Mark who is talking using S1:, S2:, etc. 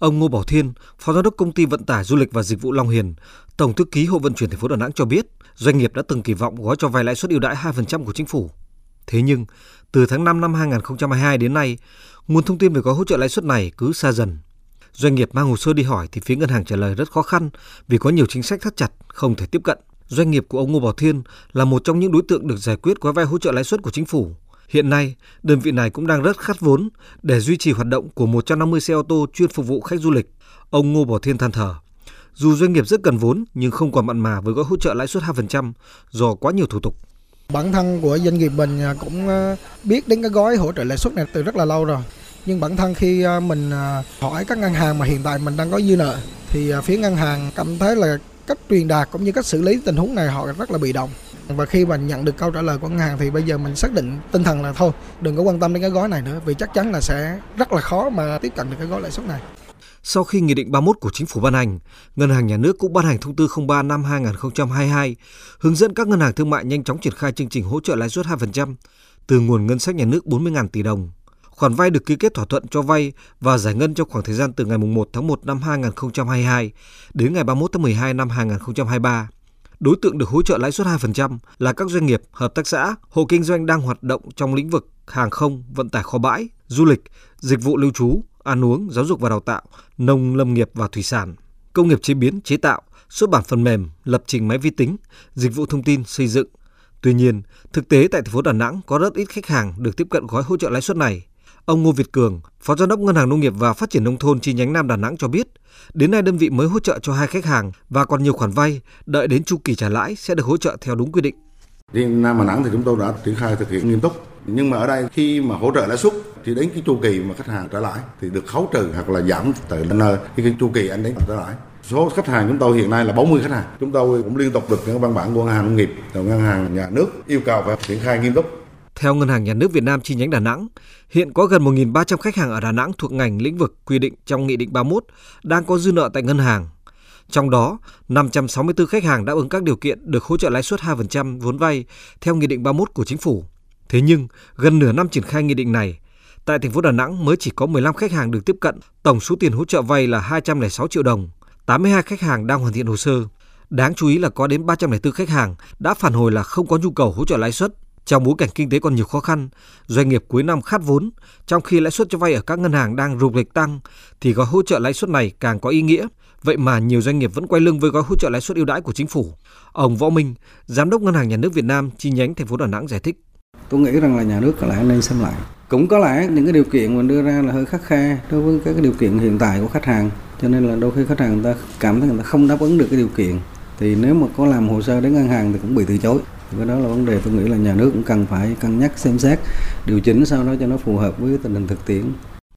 S1: Ông Ngô Bảo Thiên, Phó Giám đốc Công ty Vận tải Du lịch và Dịch vụ Long Hiền, Tổng thư ký Hội vận chuyển thành phố Đà Nẵng cho biết, doanh nghiệp đã từng kỳ vọng gói cho vay lãi suất ưu đãi 2% của chính phủ. Thế nhưng, từ tháng 5 năm 2022 đến nay, nguồn thông tin về gói hỗ trợ lãi suất này cứ xa dần. Doanh nghiệp mang hồ sơ đi hỏi thì phía ngân hàng trả lời rất khó khăn vì có nhiều chính sách thắt chặt, không thể tiếp cận. Doanh nghiệp của ông Ngô Bảo Thiên là một trong những đối tượng được giải quyết gói vay hỗ trợ lãi suất của chính phủ. Hiện nay, đơn vị này cũng đang rất khát vốn để duy trì hoạt động của 150 xe ô tô chuyên phục vụ khách du lịch. Ông Ngô Bảo Thiên than thở. Dù doanh nghiệp rất cần vốn nhưng không còn mặn mà với gói hỗ trợ lãi suất 2% do quá nhiều thủ tục.
S2: Bản thân của doanh nghiệp mình à, cũng à, biết đến cái gói hỗ trợ lãi suất này từ rất là lâu rồi. Nhưng bản thân khi à, mình hỏi các ngân hàng mà hiện tại mình đang có dư nợ thì phía ngân hàng cảm thấy là cách truyền đạt cũng như cách xử lý tình huống này họ rất là bị động và khi mà nhận được câu trả lời của ngân hàng thì bây giờ mình xác định tinh thần là thôi đừng có quan tâm đến cái gói này nữa vì chắc chắn là sẽ rất là khó mà tiếp cận được cái gói lãi suất này.
S1: Sau khi Nghị định 31 của Chính phủ ban hành, Ngân hàng Nhà nước cũng ban hành thông tư 03 năm 2022 hướng dẫn các ngân hàng thương mại nhanh chóng triển khai chương trình hỗ trợ lãi suất 2% từ nguồn ngân sách nhà nước 40.000 tỷ đồng. Khoản vay được ký kết thỏa thuận cho vay và giải ngân trong khoảng thời gian từ ngày 1 tháng 1 năm 2022 đến ngày 31 tháng 12 năm 2023. Đối tượng được hỗ trợ lãi suất 2% là các doanh nghiệp, hợp tác xã, hộ kinh doanh đang hoạt động trong lĩnh vực hàng không, vận tải kho bãi, du lịch, dịch vụ lưu trú, ăn uống, giáo dục và đào tạo, nông lâm nghiệp và thủy sản, công nghiệp chế biến, chế tạo, xuất bản phần mềm, lập trình máy vi tính, dịch vụ thông tin, xây dựng. Tuy nhiên, thực tế tại thành phố Đà Nẵng có rất ít khách hàng được tiếp cận gói hỗ trợ lãi suất này. Ông Ngô Việt Cường, Phó Giám đốc Ngân hàng Nông nghiệp và Phát triển Nông thôn chi nhánh Nam Đà Nẵng cho biết, đến nay đơn vị mới hỗ trợ cho hai khách hàng và còn nhiều khoản vay, đợi đến chu kỳ trả lãi sẽ được hỗ trợ theo đúng quy định.
S3: Riêng Nam Đà Nẵng thì chúng tôi đã triển khai thực hiện nghiêm túc. Nhưng mà ở đây khi mà hỗ trợ lãi suất thì đến cái chu kỳ mà khách hàng trả lãi thì được khấu trừ hoặc là giảm từ nơi cái chu kỳ anh đến trả lãi. Số khách hàng chúng tôi hiện nay là 40 khách hàng. Chúng tôi cũng liên tục được những văn bản của ngân hàng nông nghiệp, ngân hàng nhà nước yêu cầu phải triển khai nghiêm túc
S1: theo Ngân hàng Nhà nước Việt Nam chi nhánh Đà Nẵng, hiện có gần 1.300 khách hàng ở Đà Nẵng thuộc ngành lĩnh vực quy định trong Nghị định 31 đang có dư nợ tại ngân hàng. Trong đó, 564 khách hàng đáp ứng các điều kiện được hỗ trợ lãi suất 2% vốn vay theo Nghị định 31 của Chính phủ. Thế nhưng, gần nửa năm triển khai nghị định này, tại thành phố Đà Nẵng mới chỉ có 15 khách hàng được tiếp cận, tổng số tiền hỗ trợ vay là 206 triệu đồng, 82 khách hàng đang hoàn thiện hồ sơ. Đáng chú ý là có đến 304 khách hàng đã phản hồi là không có nhu cầu hỗ trợ lãi suất trong bối cảnh kinh tế còn nhiều khó khăn, doanh nghiệp cuối năm khát vốn, trong khi lãi suất cho vay ở các ngân hàng đang rục rịch tăng, thì gói hỗ trợ lãi suất này càng có ý nghĩa. Vậy mà nhiều doanh nghiệp vẫn quay lưng với gói hỗ trợ lãi suất ưu đãi của chính phủ. Ông Võ Minh, Giám đốc Ngân hàng Nhà nước Việt Nam chi nhánh thành phố Đà Nẵng giải thích.
S4: Tôi nghĩ rằng là nhà nước có lẽ nên xem lại. Cũng có lẽ những cái điều kiện mình đưa ra là hơi khắc khe đối với các cái điều kiện hiện tại của khách hàng. Cho nên là đôi khi khách hàng người ta cảm thấy người ta không đáp ứng được cái điều kiện. Thì nếu mà có làm hồ sơ đến ngân hàng thì cũng bị từ chối cái đó là vấn đề tôi nghĩ là nhà nước cũng cần phải cân nhắc, xem xét, điều chỉnh sao đó cho nó phù hợp với tình hình thực tiễn.